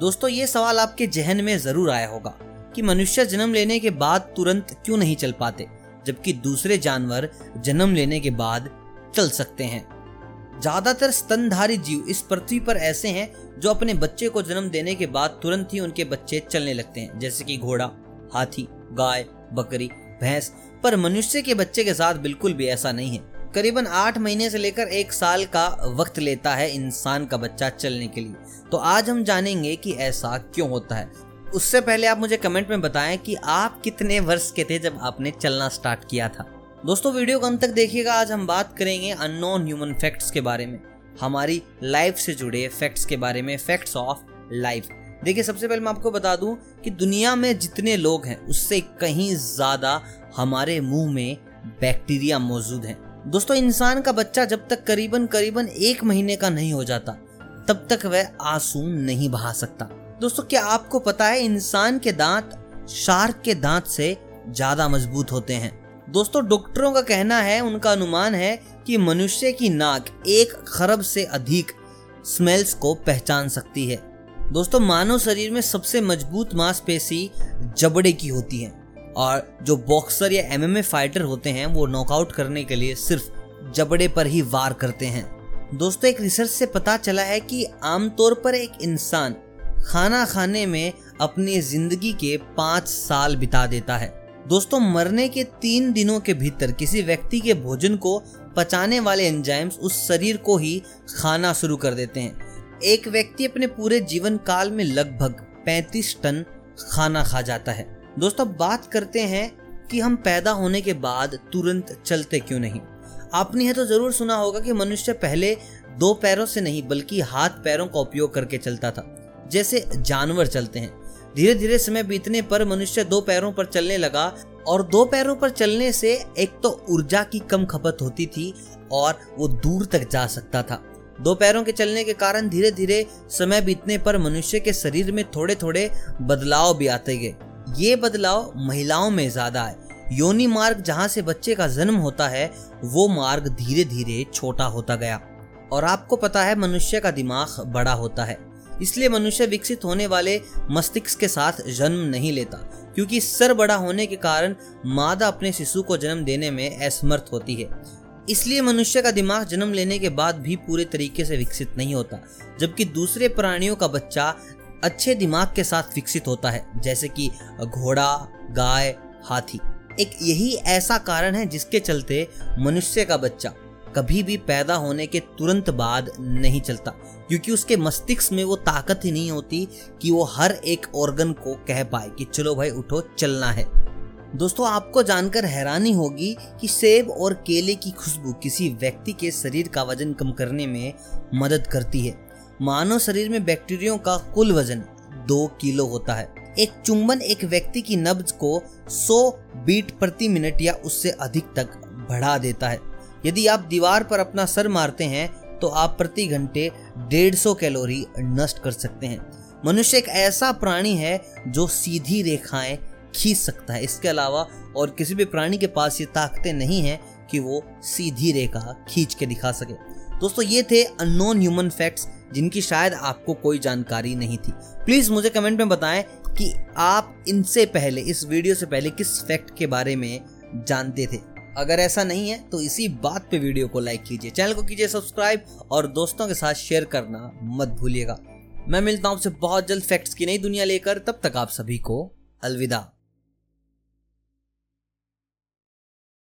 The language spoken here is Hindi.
दोस्तों, ये सवाल आपके जहन में ज़रूर आया होगा कि मनुष्य जन्म लेने के बाद तुरंत क्यों नहीं चल पाते, जबकि दूसरे जानवर जन्म लेने के बाद चल सकते हैं। ज़्यादातर स्तनधारी जीव इस पृथ्वी पर ऐसे हैं जो अपने बच्चे को जन्म देने के बाद तुरंत ही उनके बच्चे चलने लगते हैं, जैसे कि घोड़ा, हाथी, गाय, बकरी, भैंस। पर मनुष्य के बच्चे के साथ बिल्कुल भी ऐसा नहीं है। करीबन आठ महीने से लेकर एक साल का वक्त लेता है इंसान का बच्चा चलने के लिए। तो आज हम जानेंगे कि ऐसा क्यों होता है। उससे पहले आप मुझे कमेंट में बताएँ कि आप कितने वर्ष के थे जब आपने चलना स्टार्ट किया था। दोस्तों, वीडियो को अंत तक देखिएगा। आज हम बात करेंगे अननोन ह्यूमन फैक्ट्स के बारे में। हमारी लाइफ से जुड़े फैक्ट्स के बारे में, फैक्ट्स ऑफ़ लाइफ। देखिए, सबसे पहले मैं आपको बता दूँ कि दुनिया में जितने लोग हैं, उससे कहीं ज़्यादा हमारे मुँह में बैक्टीरिया मौजूद हैं। दोस्तों, इंसान का बच्चा जब तक करीबन करीबन एक महीने का नहीं हो जाता, तब तक वह आँसू नहीं बहा सकता। दोस्तों, क्या आपको पता है इंसान के दांत शार्क के दांत से ज़्यादा मज़बूत होते हैं? दोस्तों, डॉक्टरों का कहना है, उनका अनुमान है कि मनुष्य की नाक एक खरब से अधिक स्मेल्स को पहचान सकती है। दोस्तों, मानव शरीर में सबसे मज़बूत मांसपेशी जबड़े की होती है। और जो बॉक्सर या एमएमए फाइटर होते हैं, वो नॉकआउट करने के लिए सिर्फ़ जबड़े पर ही वार करते हैं। दोस्तों, एक रिसर्च से पता चला है कि आमतौर पर एक इंसान खाना खाने में अपनी ज़िंदगी के पाँच साल बिता देता है। दोस्तों, मरने के तीन दिनों के भीतर किसी व्यक्ति के भोजन को पचाने वाले एंजाइम्स उस शरीर को ही खाना शुरू कर देते हैं। एक व्यक्ति अपने पूरे जीवन काल में लगभग 35 टन खाना खा जाता है। दोस्तों बात करते हैं कि हम पैदा होने के बाद तुरंत चलते क्यों नहीं? आपने यह तो ज़रूर सुना होगा कि मनुष्य पहले दो पैरों से नहीं, बल्कि हाथ पैरों का उपयोग करके चलता था। जैसे जानवर चलते हैं। धीरे धीरे समय बीतने पर मनुष्य दो पैरों पर चलने लगा और दो पैरों पर चलने से एक तो ऊर्जा की कम खपत होती थी और वो दूर तक जा सकता था। दो पैरों के चलने के कारण धीरे धीरे समय बीतने पर मनुष्य के शरीर में थोड़े थोड़े बदलाव भी आते गए। ये बदलाव महिलाओं में ज़्यादा है। योनि मार्ग जहाँ से बच्चे का जन्म होता है, वो मार्ग धीरे धीरे छोटा होता गया। और आपको पता है, मनुष्य का दिमाग बड़ा होता है। इसलिए मनुष्य विकसित होने वाले मस्तिष्क के साथ जन्म नहीं लेता, क्योंकि सर बड़ा होने के कारण मादा अपने शिशु को जन्म देने में असमर्थ होती है। इसलिए मनुष्य का दिमाग जन्म लेने के बाद भी पूरे तरीके से विकसित नहीं होता, जबकि दूसरे प्राणियों का बच्चा अच्छे दिमाग के साथ विकसित होता है, जैसे कि घोड़ा, गाय, हाथी। एक यही ऐसा कारण है जिसके चलते मनुष्य का बच्चा कभी भी पैदा होने के तुरंत बाद नहीं चलता, क्योंकि उसके मस्तिष्क में वो ताकत ही नहीं होती कि वो हर एक ऑर्गन को कह पाए कि चलो भाई उठो, चलना है। दोस्तों, आपको जानकर हैरानी होगी कि सेब और केले की खुशबू किसी व्यक्ति के शरीर का वज़न कम करने में मदद करती है। मानव शरीर में बैक्टीरियो का कुल वज़न दो किलो होता है। एक चुंबन एक व्यक्ति की नब्ज को 100 बीट प्रति मिनट या उससे अधिक तक बढ़ा देता है। यदि आप दीवार पर अपना सर मारते हैं तो आप प्रति घंटे डेढ़ सौ कैलोरी नष्ट कर सकते हैं। मनुष्य एक ऐसा प्राणी है जो सीधी रेखाएँ खींच सकता है। इसके अलावा और किसी भी प्राणी के पास ये ताकतें नहीं है कि वो सीधी रेखा खींच के दिखा सके। दोस्तों, ये थे अननोन ह्यूमन फैक्ट्स। जिनकी शायद आपको कोई जानकारी नहीं थी। प्लीज़ मुझे कमेंट में बताएँ कि आप इनसे पहले, इस वीडियो से पहले किस फैक्ट के बारे में जानते थे। अगर ऐसा नहीं है तो इसी बात पे वीडियो को लाइक कीजिए। चैनल को कीजिए सब्सक्राइब और दोस्तों के साथ शेयर करना मत भूलिएगा। मैं मिलता हूँ आपसे बहुत जल्द फैक्ट्स की नई दुनिया लेकर। तब तक आप सभी को अलविदा।